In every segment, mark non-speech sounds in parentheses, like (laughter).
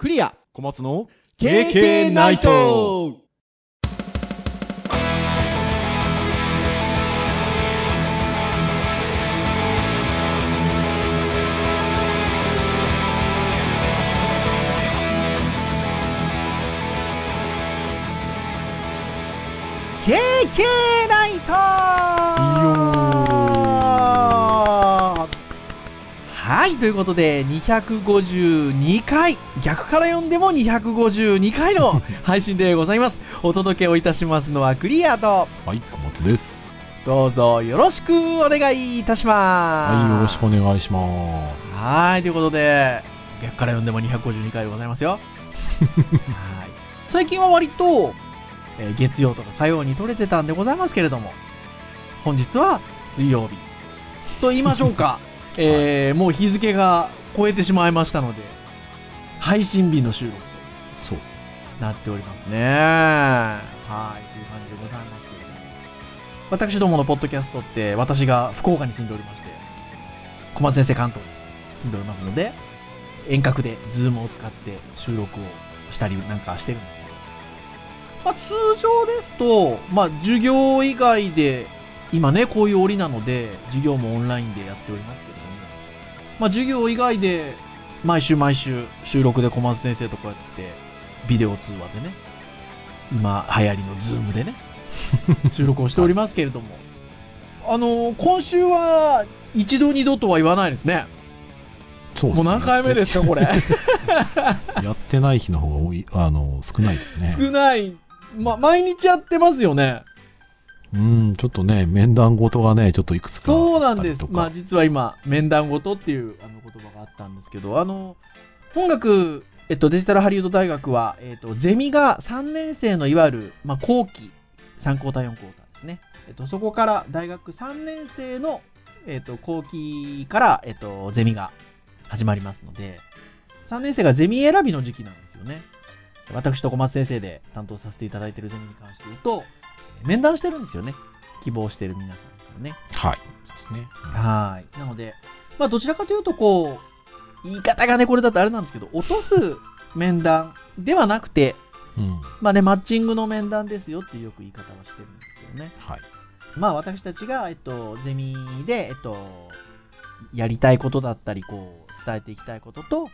クリア。小松の KK ナイト。ケーケーナイトはい、ということで、252回、逆から読んでも252回の (laughs) 配信でございます。お届けをいたしますのはクリアと、はい、小松です。どうぞよろしくお願いいたします。はい、よろしくお願いします。はい、ということで、逆から読んでも252回でございますよ。(laughs) はい。最近は割と、えー月曜とか火曜に撮れてたんでございますけれども、本日は水曜日と言いましょうか。(laughs) えーもう日付が超えてしまいましたので、配信日の収録そうです。となっておりますね。はい、という感じでございます。私どものポッドキャストって、私が福岡に住んでおりまして、小松先生関東に住んでおりますので、遠隔でズームを使って収録をしたりなんかしてるんですけど、まあ、通常ですと、まあ、授業以外で、今ね、こういう折なので、授業もオンラインでやっております、まあ、授業以外で、毎週毎週収録で小松先生とこうやって、ビデオ通話でね、今流行りのズームでね、(laughs) 収録をしておりますけれども、あの今週は一度二度とは言わないですね。そうもう何回目ですか、これ。(laughs) やってない日の方が多い、あの、少ないですね。少ない。ま、毎日やってますよね。うん、ちょっとね、面談事がね、ちょっといくつかそうなんです。まあ実は今、面談ごとっていうあの言葉があったんですけど、あの、本学、えっと、デジタルハリウッド大学は、えっと、ゼミが3年生のいわゆる、まあ、後期、3クォーター、4クォーターですね。えっと、そこから大学3年生の、えっと、後期から、えっと、ゼミが始まりますので、3年生がゼミ選びの時期なんですよね。私と小松先生で担当させていただいているゼミに関して言うと、面談してるんですよね。希望してる皆さんからね。はい。そうですね。はい。なので、まあ、どちらかというと、こう、言い方がね、これだとあれなんですけど、落とす面談ではなくて、うん。まあね、マッチングの面談ですよっていうよく言い方をしてるんですよね。はい。まあ、私たちが、えっと、ゼミで、えっと、やりたいことだったり、こう、伝えていきたいことと、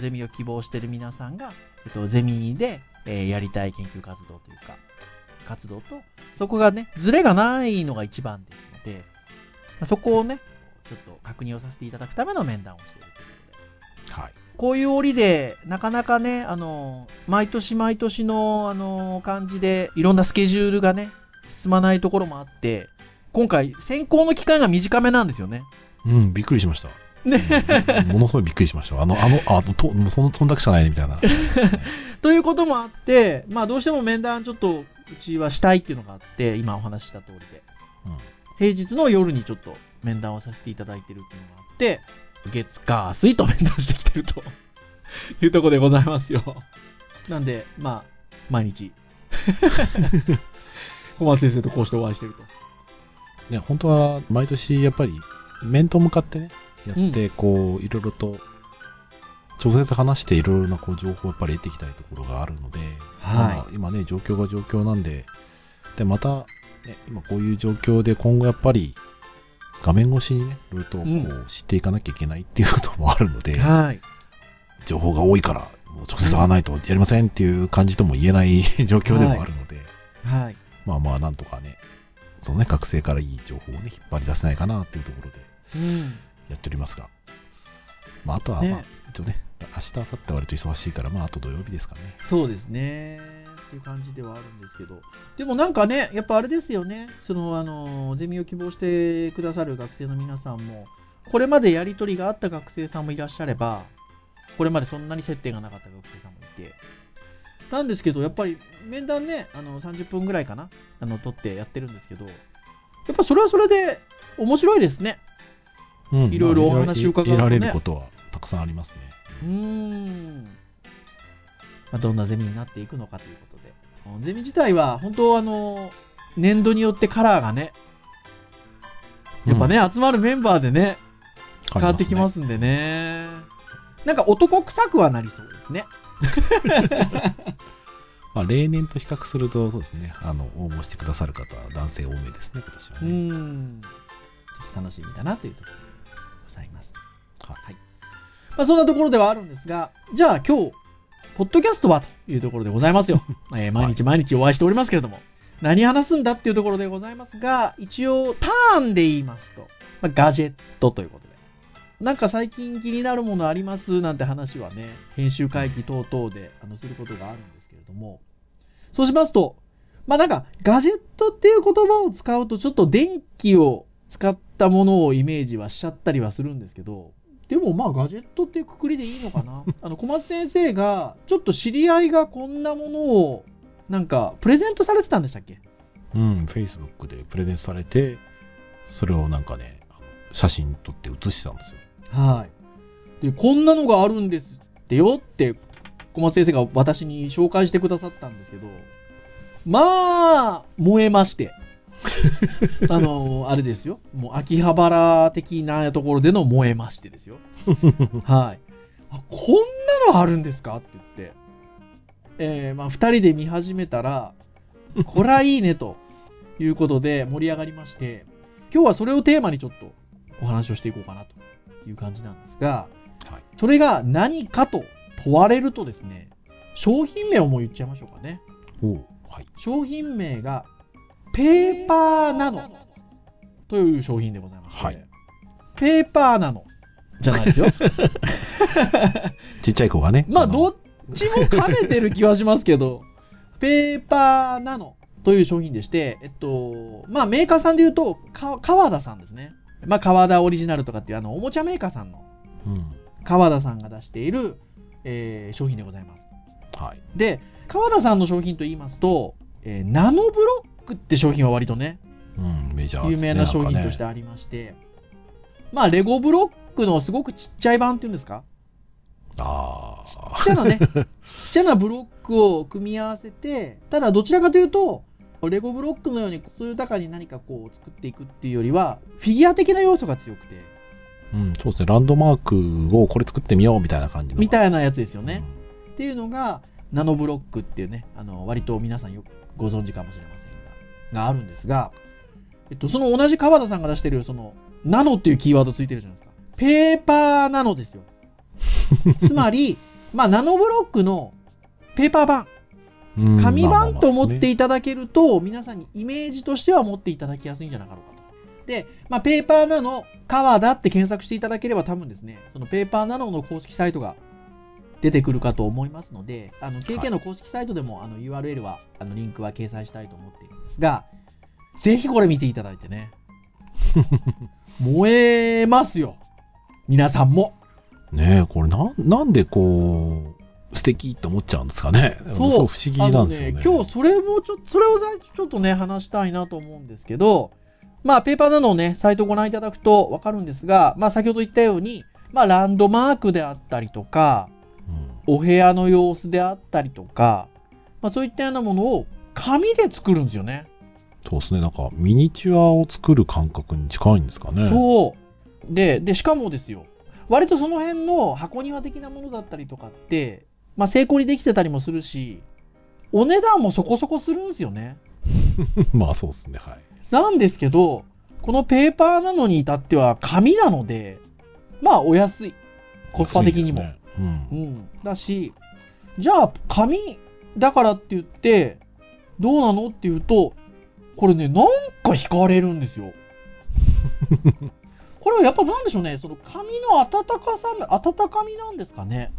ゼミを希望してる皆さんが、えっと、ゼミで、えーやりたい研究活動というか、活動と、そこがね、ズレがないのが一番ですので、まあそこをね、ちょっと確認をさせていただくための面談をしているということで。はい。こういう折で、なかなかね、あの、毎年毎年の、あの、感じで、いろんなスケジュールがね、進まないところもあって、今回、選考の期間が短めなんですよね。うん、びっくりしました。ね。うんものすごいびっくりしました。あの、あの、あの、と、もうそんそんだけしかないね、みたいな。(laughs) ということもあって、まあ、どうしても面談ちょっと、うちはしたいっていうのがあって、今お話しした通りで。うん平日の夜にちょっと面談をさせていただいてるっていうのがあって、月、火、水と面談してきてると (laughs) いうところでございますよ。なんで、まあ、毎日、(laughs) 小松先生とこうしてお会いしてると。ね、本当は毎年やっぱり面と向かってね、やって、こう、いろいろと、直接話していろいろなこう情報をやっぱり得ていきたいところがあるので、はいまあ今ね、状況が状況なんで、で、また、ね、今こういう状況で今後やっぱり画面越しにね、いろいろとこうんう知っていかなきゃいけないっていうこともあるので、はい。情報が多いから、もう直接会わないとやりませんっていう感じとも言えない (laughs) 状況でもあるので、はい。まあまあなんとかね、そのね、学生からいい情報をね、引っ張り出せないかなっていうところでうん。やっておりますが、まああとはまあ、ね一応ね、明日、明後日割と忙しいから、まああと土曜日ですかね。そうですね。っていう感じではあるんですけど。でもなんかね、やっぱあれですよね。その、あの、ゼミを希望してくださる学生の皆さんも、これまでやりとりがあった学生さんもいらっしゃれば、これまでそんなに接点がなかった学生さんもいて。なんですけど、やっぱり面談ね、あの、30分ぐらいかなあの、撮ってやってるんですけど、やっぱそれはそれで面白いですね。うんいろいろお話を伺うとね得られることはたくさんありますね。うーん。まあ、どんなゼミになっていくのかということで。ゼミ自体は、本当あの、年度によってカラーがね、やっぱね、集まるメンバーでね、変わってきますすんでね。なんか男臭くはなりそうですね。(laughs) まあ、例年と比較すると、そうですね、あの、応募してくださる方は男性多めですね、今年はうね。ん。ちょっと楽しみだなというところでございます。はい。まあ、そんなところではあるんですが、じゃあ今日、ポッドキャストはというところでございますよ。(laughs) えー毎日毎日お会いしておりますけれども、何話すんだっていうところでございますが、一応ターンで言いますと、まあ、ガジェットということで。なんか最近気になるものあります？なんて話はね、編集会議等々であのすることがあるんですけれども、そうしますと、まあなんかガジェットっていう言葉を使うとちょっと電気を使ったものをイメージはしちゃったりはするんですけど、でもまあガジェットっていうくくりでいいのかな (laughs) あの小松先生がちょっと知り合いがこんなものをなんかプレゼントされてたんでしたっけ？うん、Facebook でプレゼンされて、それをなんかね、写真撮って写してたんですよ。はい。で、こんなのがあるんですってよって小松先生が私に紹介してくださったんですけど、まあ、燃えまして。あの、あれですよ。もう秋葉原的なところでの燃えましてですよ。(laughs) はい。あ、こんなのあるんですか？って言って。えー、まあ、二人で見始めたら、こらいいねということで盛り上がりまして、今日はそれをテーマにちょっとお話をしていこうかなという感じなんですが、はい。それが何かと問われるとですね、商品名をもう言っちゃいましょうかね。はい。商品名が、ペーパーナノという商品でございまして、はいペーパーナノじゃないですよ。(laughs) ちっちゃい子がね。まあ、のどっちも兼ねてる気はしますけど、ペーパーナノという商品でして、えっと、まあ、メーカーさんで言うと、か川田さんですね。まあ、川田オリジナルとかっていう、あの、おもちゃメーカーさんのうん。川田さんが出している、えー商品でございます。はい。で、川田さんの商品と言いますと、えーナノブロックって商品は割とね、うん、メジャー。有名な商品としてありまして、まあ、レゴブロックのすごくちっちゃい版っていうんですか？あちっちゃなね、(laughs) ちっちゃなブロックを組み合わせて、ただどちらかというと、レゴブロックのように、それ豊かに何かこう作っていくっていうよりは、フィギュア的な要素が強くて、あ。うん、そうですね。ランドマークをこれ作ってみようみたいな感じの。いみたいなやつですよね。っていうのが、ナノブロックっていうね、あの、割と皆さんよくご存知かもしれませんが、があるんですが、えっと、その同じ川田さんが出してる、その、ナノっていうキーワードついてるじゃないですか。ペーパーナノですよ。(laughs) つまり、まあ、ナノブロックのペーパー版、うん紙版と思っていただけると、皆さんにイメージとしては持っていただきやすいんじゃなかろうかと。で、まあ、ペーパーナノ川田って検索していただければ多分ですね、そのペーパーナノの公式サイトが出てくるかと思いますので、あの、KK の公式サイトでも、あの URL は、あのリンクは掲載したいと思っているんですが、ぜひこれ見ていただいてね。(laughs) 燃えますよ。皆さんも。ねえ、これなん、なんでこう、素敵って思っちゃうんですかね。そうすごい不思議なんですよね。あの今日それもちょっと、それをちょっとね、話したいなと思うんですけど、まあ、ペーパーなのね、サイトをご覧いただくとわかるんですが、まあ、先ほど言ったように、まあ、ランドマークであったりとか、うんお部屋の様子であったりとか、まあ、そういったようなものを紙で作るんですよね。そうですね。なんか、ミニチュアを作る感覚に近いんですかね。そう。で、で、しかもですよ、割とその辺の箱庭的なものだったりとかって、まあ、成功にできてたりもするし、お値段もそこそこするんですよね。(laughs) まあそうですね。はい。なんですけど、このペーパーなのに至っては紙なので、まあお安い。コスパ的にも。ねうんうん。だし、じゃあ紙だからって言って、どうなのっていうと、これね、なんか惹かれるんですよ。(laughs) これはやっぱなんでしょうね、その紙の温かさ、温かみなんですかね。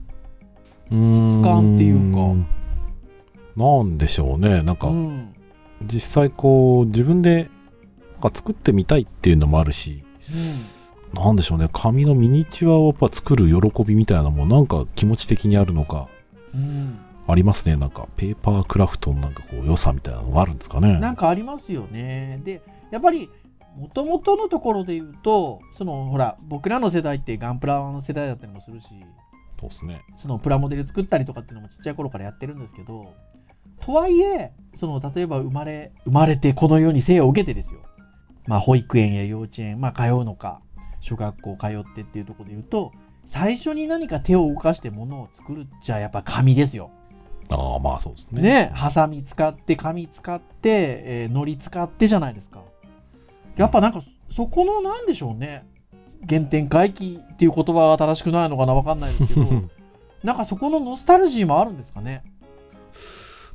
質感っていうなんでしょうね。なんか、うん。実際こう、自分でなんか作ってみたいっていうのもあるし、なんでしょうね。紙のミニチュアをやっぱ作る喜びみたいなのもなんか気持ち的にあるのか、うん。うんありますね。なんか、ペーパークラフトのなんかこう、良さみたいなのがあるんですかね。なんかありますよね。で、やっぱり、もともとのところで言うと、その、ほら、僕らの世代ってガンプラの世代だったりもするし、そうですね。そのプラモデル作ったりとかっていうのもちっちゃい頃からやってるんですけど、とはいえ、その、例えば生まれ、生まれてこの世に生を受けてですよ。まあ、保育園や幼稚園、まあ、通うのか、小学校通ってっていうところで言うと、最初に何か手を動かして物を作るっちゃやっぱ紙ですよ。ああ、まあそうですね。ね、ハサミ使って、紙使って、えー、糊使ってじゃないですか。やっぱなんか、そこのなんでしょうね。原点回帰っていう言葉が正しくないのかなわかんないですけど、(laughs) なんかそこのノスタルジーもあるんですかね。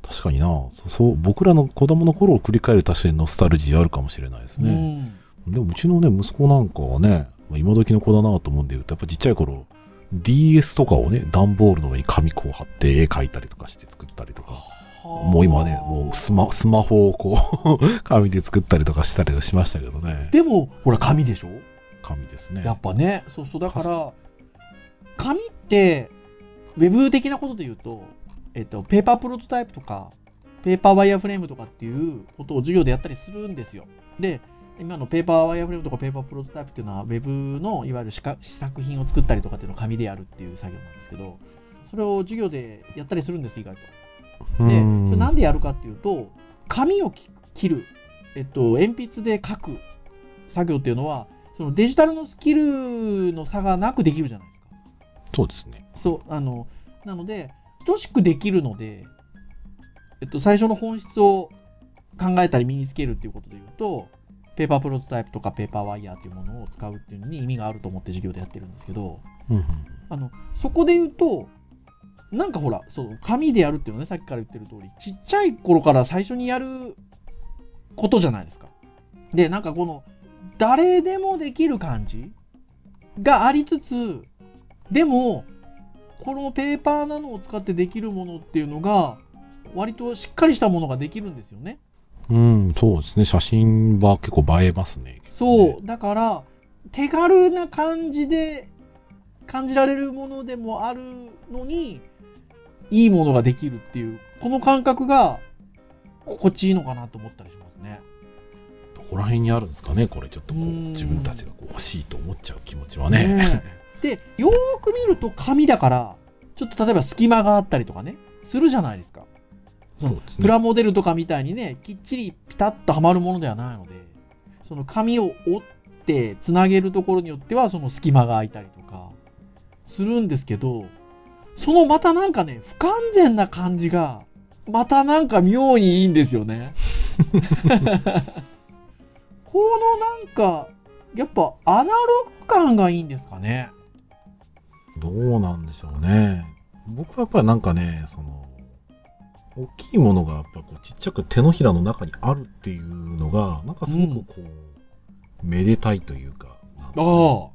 確かになそう僕らの子供の頃を振り返る確かにノスタルジーあるかもしれないですね。うん。でもうちのね、息子なんかはね、まあ今時の子だなと思うんで言うと、やっぱちっちゃい頃、DS とかをね、段ボールの上に紙こう貼って絵描いたりとかして作ったりとか、もう今はね、もうスマスマホをこう、(laughs) 紙で作ったりとかしたりはしましたけどね。でも、ほら、紙でしょ？紙ですね。やっぱね、そうそう、だから、紙って、ウェブ的なことで言うと、えっと、ペーパープロトタイプとか、ペーパーワイヤーフレームとかっていうことを授業でやったりするんですよ。で、今のペーパーワイヤーフレームとかペーパープロトタイプっていうのは、ウェブのいわゆる試作品を作ったりとかっていうのを紙でやるっていう作業なんですけど、それを授業でやったりするんです、意外と。で、それなんでやるかっていうと、紙をき切る、えっと、鉛筆で書く作業っていうのは、そのデジタルのスキルの差がなくできるじゃないですか。そうですね。そう、あの、なので、等しくできるので、えっと、最初の本質を考えたり身につけるっていうことで言うと、ペーパープロトタイプとかペーパーワイヤーっていうものを使うっていうのに意味があると思って授業でやってるんですけど、うんうんあの、そこで言うと、なんかほら、そう、紙でやるっていうのはね、さっきから言ってる通り、ちっちゃい頃から最初にやることじゃないですか。で、なんかこの、誰でもできる感じがありつつ、でも、このペーパーなのを使ってできるものっていうのが、割としっかりしたものができるんですよね。うん、そうですね。写真は結構映えますね。そう、だから、手軽な感じで感じられるものでもあるのに、いいものができるっていう、この感覚が心地いいのかなと思ったりしますね。どこら辺にあるんですかね、これちょっとこううん自分たちがこう欲しいと思っちゃう気持ちはね。ねで、よーく見ると紙だから、ちょっと例えば隙間があったりとかね、するじゃないですか。そのそうですねプラモデルとかみたいにね、きっちりピタッとはまるものではないので、その紙を折ってつなげるところによっては、その隙間が空いたりとかするんですけど、そのまたなんかね、不完全な感じが、またなんか妙にいいんですよね。(laughs) このなんか、やっぱアナログ感がいいんですかね。どうなんでしょうね。僕はやっぱりなんかね、その、大きいものがやっぱこうちっちゃく手のひらの中にあるっていうのが、なんかすごくこう、めでたいというか、かねあ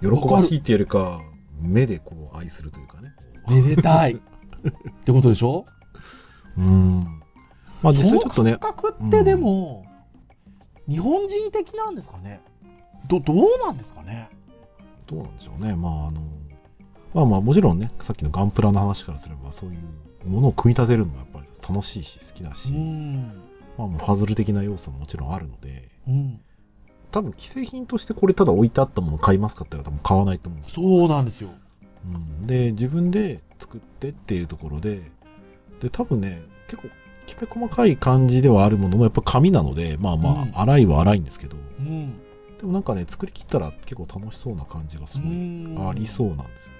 喜ばしいっていうよりか、目でこう愛するというかね。あ、めでたい。(laughs) ってことでしょ？うん。まあ実際ちょっとね感覚ってでも、日本人的なんですかね？ど、どうなんですかね？どうなんでしょうね。まああの、まあまあもちろんね、さっきのガンプラの話からすれば、そういうものを組み立てるのがやっぱり楽しいし、好きだし、ん。まあもうパズル的な要素ももちろんあるので、うん。多分既製品としてこれただ置いてあったものを買いますかって言ったら多分買わないと思うんですよ。そうなんですよ。うん、で、自分で作ってっていうところで、で、多分ね、結構きめ細かい感じではあるものもやっぱ紙なので、まあまあ、うん粗いは粗いんですけど、うん。でもなんかね、作り切ったら結構楽しそうな感じがすごいうんありそうなんですよ。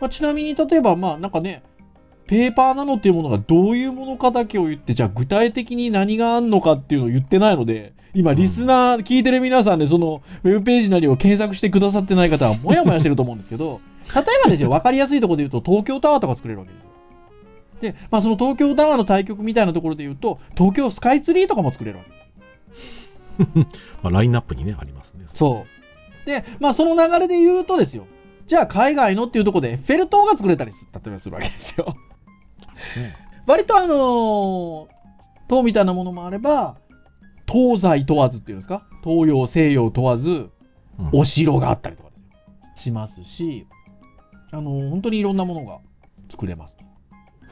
まあ、ちなみに、例えば、まあ、なんかね、ペーパーなのっていうものがどういうものかだけを言って、じゃあ具体的に何があんのかっていうのを言ってないので、今、リスナー、聞いてる皆さんで、その、ウェブページなりを検索してくださってない方は、もやもやしてると思うんですけど、(laughs) 例えばですよ、わかりやすいところで言うと、東京タワーとか作れるわけですよ。で、まあ、その東京タワーの対局みたいなところで言うと、東京スカイツリーとかも作れるわけですよ。(laughs) まあ、ラインナップにね、ありますね。そう。で、まあその流れで言うとですよ。じゃあ海外のっていうところでエッフェル塔が作れたりす例えばするわけですよ。ですね。割とあのー塔みたいなものもあれば、東西問わずっていうんですか？東洋西洋問わず、うんお城があったりとか。しますし、あのー本当にいろんなものが作れますと。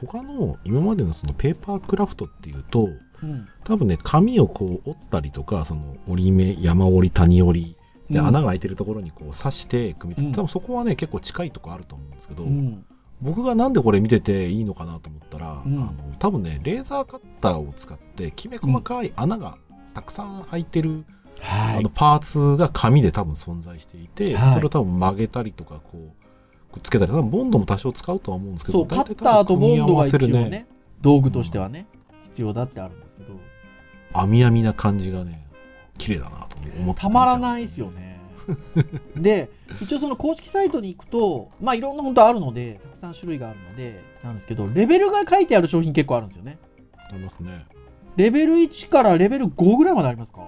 他の今までのそのペーパークラフトっていうと、うん。多分ね、紙をこう折ったりとか、その折り目、山折り、谷折り、で、うん穴が開いてるところにこう刺して組み立て、うん多分そこはね、結構近いとこあると思うんですけど、うん。僕がなんでこれ見てていいのかなと思ったら、うん。あの多分ねレーザーカッターを使ってきめ細かい穴がたくさん開いてるはい。あの。パーツが紙で多分存在していて、はい。それを多分曲げたりとかこうくっつけたり多分ボンドも多少使うとは思うんですけどそう、カッターとボンドが一応組み合わせるね、道具としてはね、必要だってあるんですけど、網網な感じがね綺麗だなと思ってたまらないですよね。(laughs) で、一応その公式サイトに行くと、まあいろんな本当あるので、たくさん種類があるので、なんですけど、レベルが書いてある商品結構あるんですよね。ありますねレベル1からレベル5ぐらいまでありますか？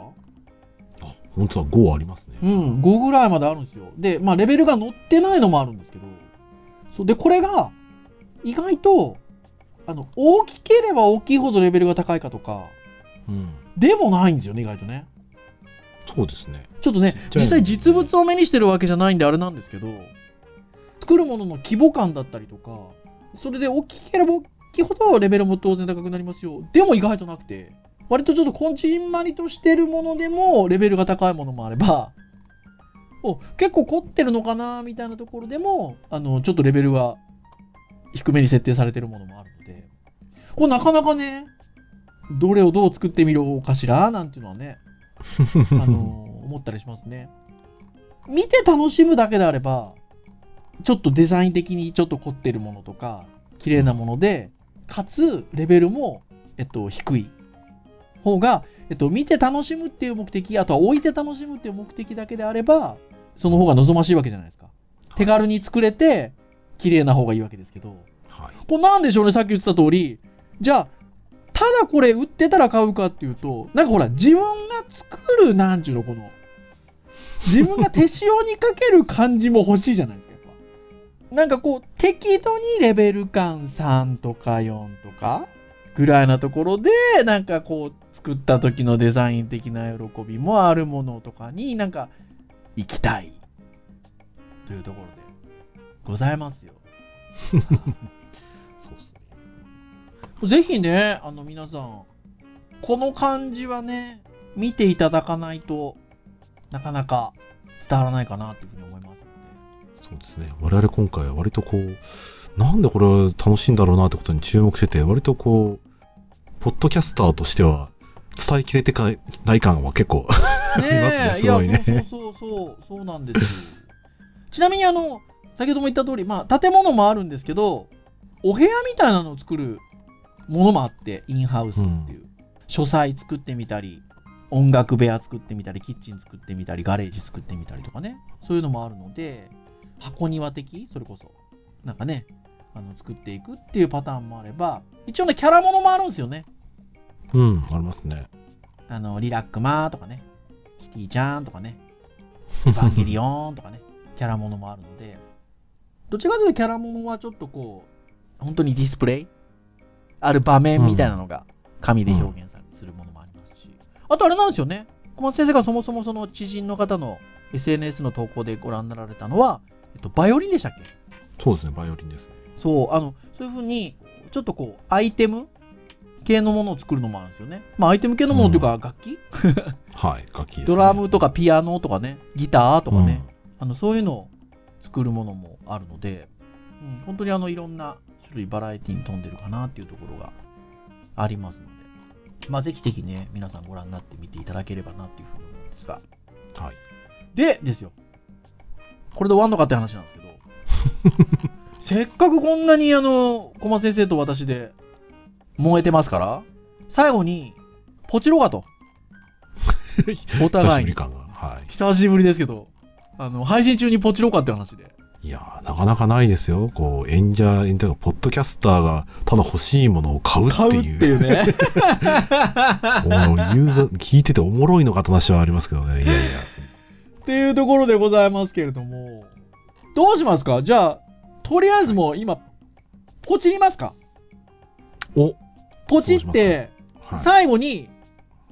あ本当だ5ありますね、うん、5ぐらいまであるんですよ。で、まあレベルが載ってないのもあるんですけど、そうで、これが意外と、あの、大きければ大きいほどレベルが高いかとか、うん、でもないんですよね、意外とね。そうですねちょっとね、実際実物を目にしてるわけじゃないんであれなんですけど、作るものの規模感だったりとか、それで大きければ大きいほどレベルも当然高くなりますよ。でも意外となくて、割とちょっとこんちんまりとしてるものでもレベルが高いものもあれば、お結構凝ってるのかなみたいなところでも、あの、ちょっとレベルが低めに設定されてるものもあるので、これなかなかね、どれをどう作ってみようかしらなんていうのはね、あの思ったりしますね。見て楽しむだけであれば、ちょっとデザイン的にちょっと凝ってるものとか、綺麗なもので、かつ、レベルも、えっと、低い方が、えっと、見て楽しむっていう目的、あとは置いて楽しむっていう目的だけであれば、その方が望ましいわけじゃないですか。手軽に作れて、綺麗な方がいいわけですけど、はいこれなんでしょうね、さっき言ってた通り。じゃあ、ただこれ売ってたら買うかっていうと、なんかほら、自分が作る、なんちゅうの、この、自分が手塩にかける感じも欲しいじゃないですか、やっぱ。なんかこう、適度にレベル感3とか4とか、ぐらいなところで、なんかこう、作った時のデザイン的な喜びもあるものとかになんか、行きたい。というところで、ございますよ。(laughs) ぜひね、あの皆さん、この感じはね、見ていただかないとなかなか伝わらないかなというふうに思いますので。そうですね。我々今回は割とこう、なんでこれ楽しいんだろうなってことに注目してて、割とこう、ポッドキャスターとしては伝えきれてかない感は結構ね (laughs) りますねすごいねやそうそうそうそう、そうなんですよ。ちなみにあの、先ほども言った通り、まあ、建物もあるんですけど、お部屋みたいなのを作るものもあって、インハウスっていう。書斎作ってみたり、音楽部屋作ってみたり、キッチン作ってみたり、ガレージ作ってみたりとかね、そういうのもあるので、箱庭的それこそ。なんかね、あの作っていくっていうパターンもあれば、一応ね、キャラものもあるんですよね。うん、ありますね。あの、リラックマーとかね、キティちゃんとかね、エヴァンゲリオンとかね、(laughs) キャラものもあるので、どっちかというとキャラものはちょっとこう、本当にディスプレイある場面みたいなのが紙で表現されするものもありますし、あとあれなんですよね、小松先生がそもそもその知人の方の SNS の投稿でご覧になられたのは、えっと、バイオリンでしたっけ？そうですね、バイオリンですね。そう、あの、そういうふうに、ちょっとこう、アイテム系のものを作るのもあるんですよね。まあ、アイテム系のものというか、楽器？(laughs) はい、楽器です、ね。ドラムとかピアノとかね、ギターとかね、うん。あのそういうのを作るものもあるので、うん、本当にあのいろんな種類バラエティに富んでるかなっていうところがありますので、まあ、ぜひぜひね、皆さんご覧になってみていただければなっていうふうに思うんですが。はい。で、ですよ。これで終わんのかって話なんですけど、(laughs) せっかくこんなにあの、小松先生と私で燃えてますから、最後に、ポチろかと。(laughs) お互いに久しぶり。感が。はい。久しぶりですけど、あの、配信中にポチろかって話で。いやーなかなかないですよ。こう、演者、演者が、ポッドキャスターが、ただ欲しいものを買うってっていう。いうね。(laughs) もうユーザー、聞いてておもろいのかって話はありますけどね。いやいや。っていうところでございますけれども、どうしますか？じゃあ、とりあえずもう今、ポチりますか？おポチって、はい。最後に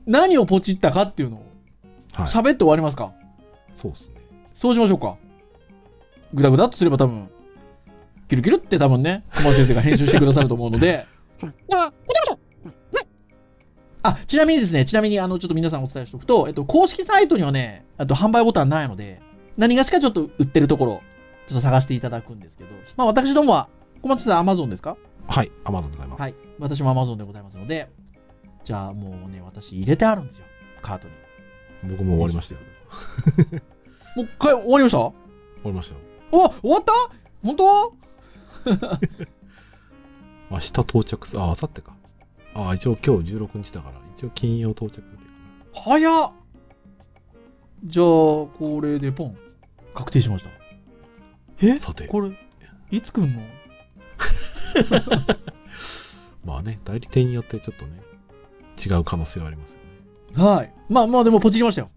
何をポチったかっていうのをはい、喋って終わりますか、そうですね。そうしましょうか。ぐだぐだっとすれば多分、キルキルって多分ね、小松先生が編集してくださると思うので、あ、ちなみにですね、ちなみにあの、ちょっと皆さんお伝えしておくと、えっと、公式サイトにはね、あと販売ボタンないので、何がしかちょっと売ってるところ、ちょっと探していただくんですけど、まあ私どもは、小松先生 Amazon ですか？はい。アマゾンでございます。はい。私も Amazon でございますので、じゃあもうね、私入れてあるんですよ。カートに。僕も終わりましたよ。もう一回終わりました？終わりましたよ。あ終わった？本当？(laughs) 明日到着す、あ、明後日か。あ、一応今日16日だから、一応金曜到着早っじゃあ、これでポン。確定しました。え？さてこれ、いつ来んの？な。(laughs) まあね、代理店によってちょっとね、違う可能性はありますよね。はい。まあまあ、でもポチりましたよ。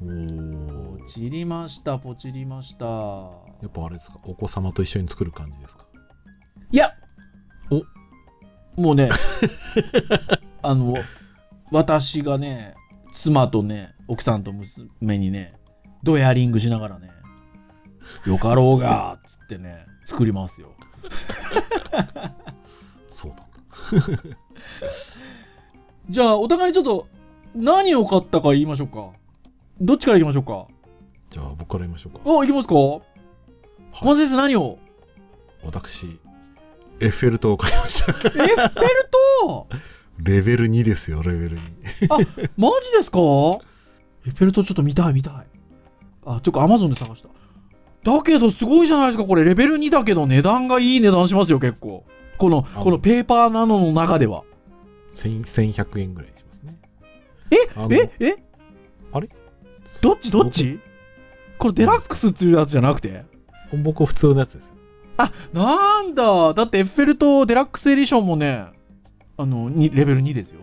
おーポチりました、ポチりました。やっぱあれですか、お子様と一緒に作る感じですか？いやもうね、(laughs) あの、私がね、妻とね、奥さんと娘にね、ドヤリングしながらね、よかろうが、つってね、作りますよ。(laughs) そうなんだ。(laughs) じゃあ、お互いにちょっと、何を買ったか言いましょうか。どっちから行きましょうか？じゃあ僕から言いましょうか。あ、行きますか？浜先生何を？私、エッフェル塔を買いました。エッフェル塔レベル2ですよ、レベル2。マジですか？エッフェル塔ちょっと見たい見たい。あ、ちょっとアマゾンで探した。だけどすごいじゃないですか、これレベル2だけど値段がいい値段しますよ、結構。この、あこのペーパーナノの中では。1000 1100円ぐらいしますね。え？あのえ？え？どっち？どっち？これデラックスっていうやつじゃなくて？僕普通のやつですよ。あ、なんだ。だってエッフェル塔デラックスエディションもね、あの、にレベル2ですよ。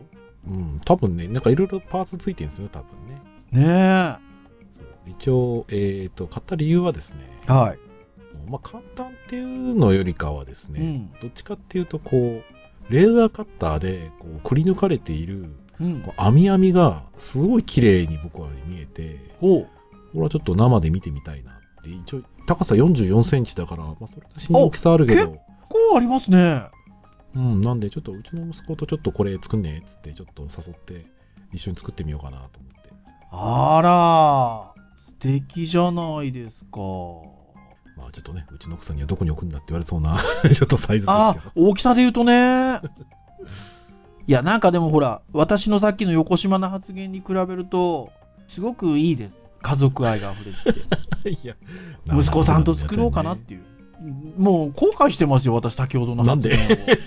うん、多分ね、なんかいろいろパーツついてるんですよ、多分ね。ねそう一応、えっ、と、買った理由はですね、え。はい。まあ簡単っていうのよりかはですね、うん。どっちかっていうと、こう、レーザーカッターでこうくり抜かれているうん網網がすごい綺麗に僕は見えて、ほう。これはちょっと生で見てみたいなって、一応高さ44センチだから、まあそれなしに大きさあるけど、こうありますね。うん、なんでちょっとうちの息子とちょっとこれ作んねえっつってちょっと誘って一緒に作ってみようかなと思って。あら、素敵じゃないですか。まあちょっとね、うちの奥さんにはどこに置くんだって言われそうな (laughs) ちょっとサイズですあけど。、大きさで言うとね。いや、なんかでもほら、私のさっきの横島な発言に比べると、すごくいいです。家族愛が溢れてて。(laughs) いや、(laughs) 息子さんと作ろうかなっていう。もう後悔してますよ、私、先ほどの発言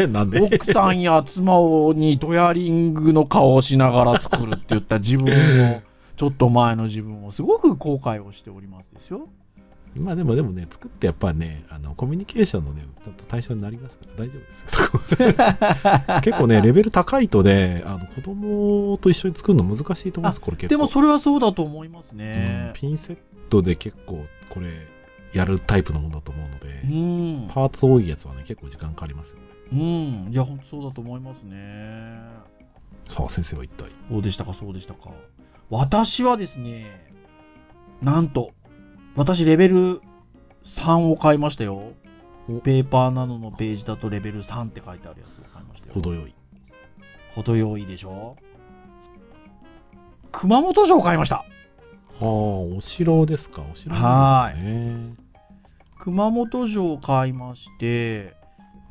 を。(laughs) なんで？奥さんや妻にドヤリングの顔をしながら作るって言った自分を、ちょっと前の自分をすごく後悔をしておりますで？すよ。まあでもでもね、作ってやっぱね、あのコミュニケーションのね、ちょっと対象になりますから大丈夫です。(laughs) (laughs) 結構ね、レベル高いとね、あの子供と一緒に作るの難しいと思います、これ結構。でもそれはそうだと思いますうんね。ピンセットで結構これやるタイプのものだと思うので、うん。パーツ多いやつはね、結構時間かかりますよね。うん。いや、本当そうだと思いますね。さあ、先生は一体？そうでしたか、そうでしたか？私はですね、なんと、私レベル3を買いましたよ。ペーパーナノのページだとレベル3って書いてあるやつを買いましたよ。程よい。程よいでしょ？熊本城を買いました。ああ、お城ですか、お城はですね。熊本城を買いまして、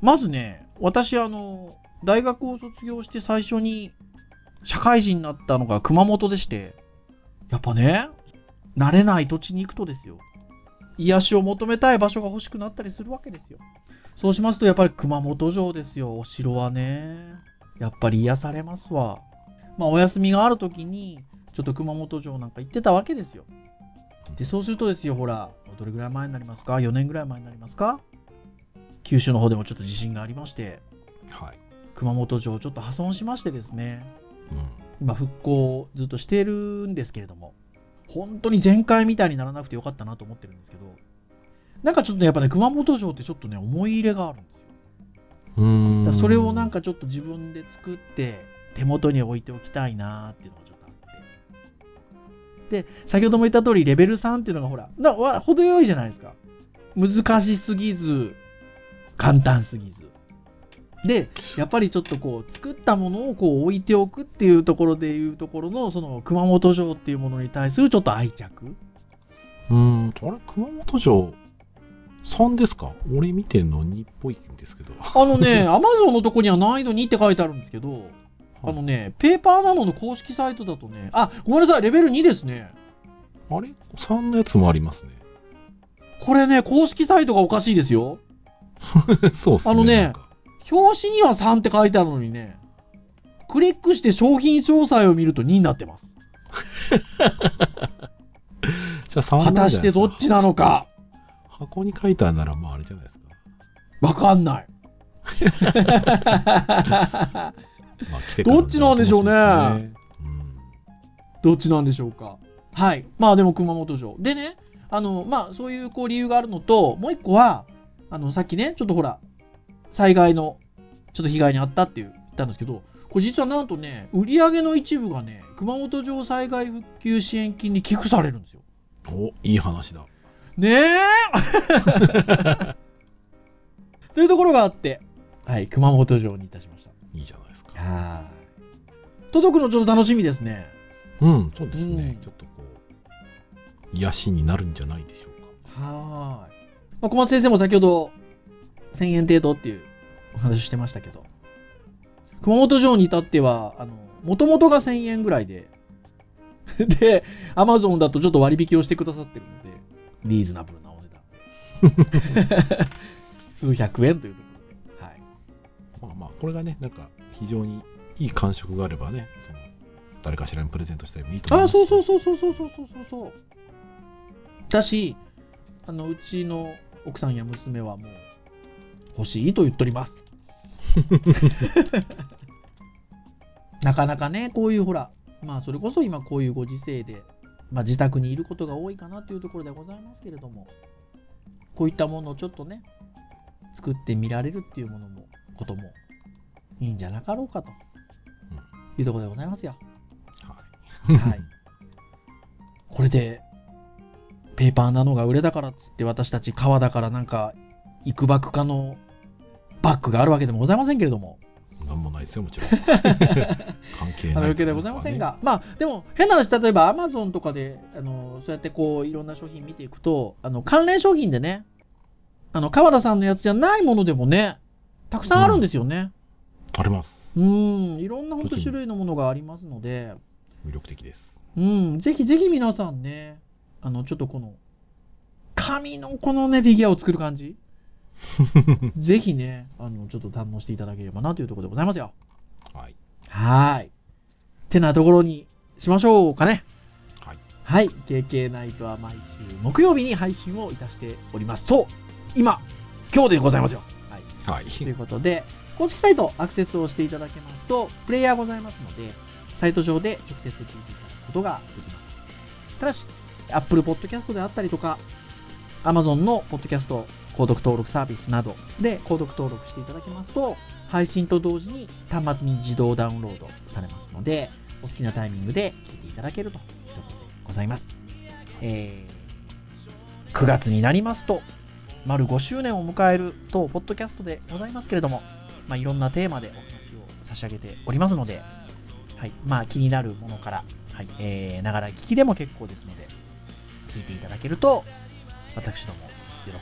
まずね、私あの、大学を卒業して最初に社会人になったのが熊本でして、やっぱね、慣れない土地に行くとですよ、癒しを求めたい場所が欲しくなったりするわけですよ。そうしますとやっぱり熊本城ですよ、お城はね。やっぱり癒されますわ。まあお休みがある時に、ちょっと熊本城なんか行ってたわけですよ。で、そうするとですよ、ほら、どれぐらい前になりますか ?4 年ぐらい前になりますか？九州の方でもちょっと地震がありまして、はい。熊本城をちょっと破損しましてですね、うん。今復興をずっとしているんですけれども、本当に前回みたいにならなくてよかったなと思ってるんですけど、なんかちょっとね、やっぱね、熊本城ってちょっとね、思い入れがあるんですよ。それをなんかちょっと自分で作って、手元に置いておきたいなーっていうのがちょっとあって。で、先ほども言った通り、レベル3っていうのがほら、なわ程よいじゃないですか。難しすぎず、簡単すぎず。で、やっぱりちょっとこう、作ったものをこう置いておくっていうところでいうところの、その熊本城っていうものに対するちょっと愛着。うーん、あれ、熊本城3ですか？俺見てんの2っぽいんですけど。あのね、(laughs) アマゾンのとこには難易度2って書いてあるんですけど、あのね、ペーパーナノの公式サイトだとね、あ、ごめんなさい、レベル2ですね。あれ ?3 のやつもありますね。これね、公式サイトがおかしいですよ。(laughs) そうっすね。あのね表紙には3って書いてあるのにね、クリックして商品詳細を見ると2になってます。(laughs) じゃあ3果たしてどっちなのか、箱に書いてあるなら、まああれじゃないですか。わかんない。(laughs) まあ、来てからどっちなんでしょうね楽しみですねうんどっちなんでしょうか。はい。まあでも熊本城。でね、あの、まあそういうこう理由があるのと、もう一個は、あの、さっきね、ちょっとほら、災害の、ちょっと被害に遭ったっていう言ったんですけど、これ実はなんとね、売り上げの一部がね、熊本城災害復旧支援金に寄付されるんですよ。お、いい話だ。ねえ (laughs) というところがあって、はい、熊本城にいたしました。いいじゃないですか。はい。届くのちょっと楽しみですね。うん、そうですね。うんちょっとこう、癒しになるんじゃないでしょうか。はーい。まあ、小松先生も先ほど1000円程度っていうお話ししてましたけど、熊本城に至っては、あの、もともとが1000円ぐらいで、(laughs) で、アマゾンだとちょっと割引をしてくださってるので、リーズナブルなお値段で。(laughs) 数百円というところで。はい。まあまあ、これがね、なんか、非常にいい感触があればね、その、誰かしらにプレゼントしたりもいいと思いあ、ますそうそうそうそうそうそうそうそうそう。だし、あの、うちの奥さんや娘はもう、欲しいと言っております。(laughs) なかなかね、こういうほら、まあ、それこそ今こういうご時世で、まあ、自宅にいることが多いかなというところでございますけれども、こういったものをちょっとね、作ってみられるっていうものも、ことも、いいんじゃなかろうかと、いうところでございますよ。はい。はい。これで、ペーパーなのが売れたからっつって私たち川だからなんか、幾ばくかのバッグがあるわけでもございませんけれども、なんもないですよ、もちろん。(laughs) 関係ないわけでございませんが、まあでも変な話、例えばアマゾンとかで、あのそうやってこういろんな商品見ていくと、あの関連商品でね、あの川田さんのやつじゃないものでもね、たくさんあるんですよね。あります。うん、いろんな本当種類のものがありますので、魅力的です。うん、ぜひぜひ皆さんね、あの、ちょっとこの、紙のこのね、フィギュアを作る感じ、(laughs) ぜひね、あの、ちょっと堪能していただければなというところでございますよ。はい。はーい。てなところにしましょうかね。はい。はい。KK ナイトは毎週木曜日に配信をいたしております。そう今、今日でございますよ。はい。はい。ということで、公式サイトアクセスをしていただけますと、プレイヤーございますので、サイト上で直接聞いていただくことができます。ただし、Apple Podcast であったりとか、Amazon の Podcast 購読登録サービスなどで購読登録していただけますと、配信と同時に端末に自動ダウンロードされますので、お好きなタイミングで聞いていただけるというところでございます。えー、9月になりますと、丸5周年を迎える当ポッドキャストでございますけれども、まあ、いろんなテーマでお話を差し上げておりますので、はい、まあ気になるものから、はい、えー、ながら聞きでも結構ですので、聞いていただけると、私ども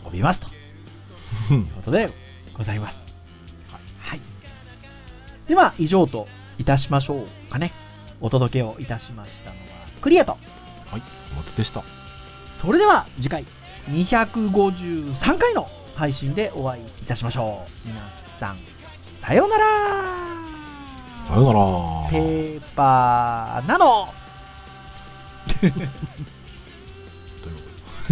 喜びますと (laughs) いうことでございます。はい。では、以上といたしましょうかね。お届けをいたしましたのは、クリアと。はい。お松でした。それでは次回253回の配信でお会いいたしましょう。皆さん、さようならさよなら。ペーパーなの (laughs)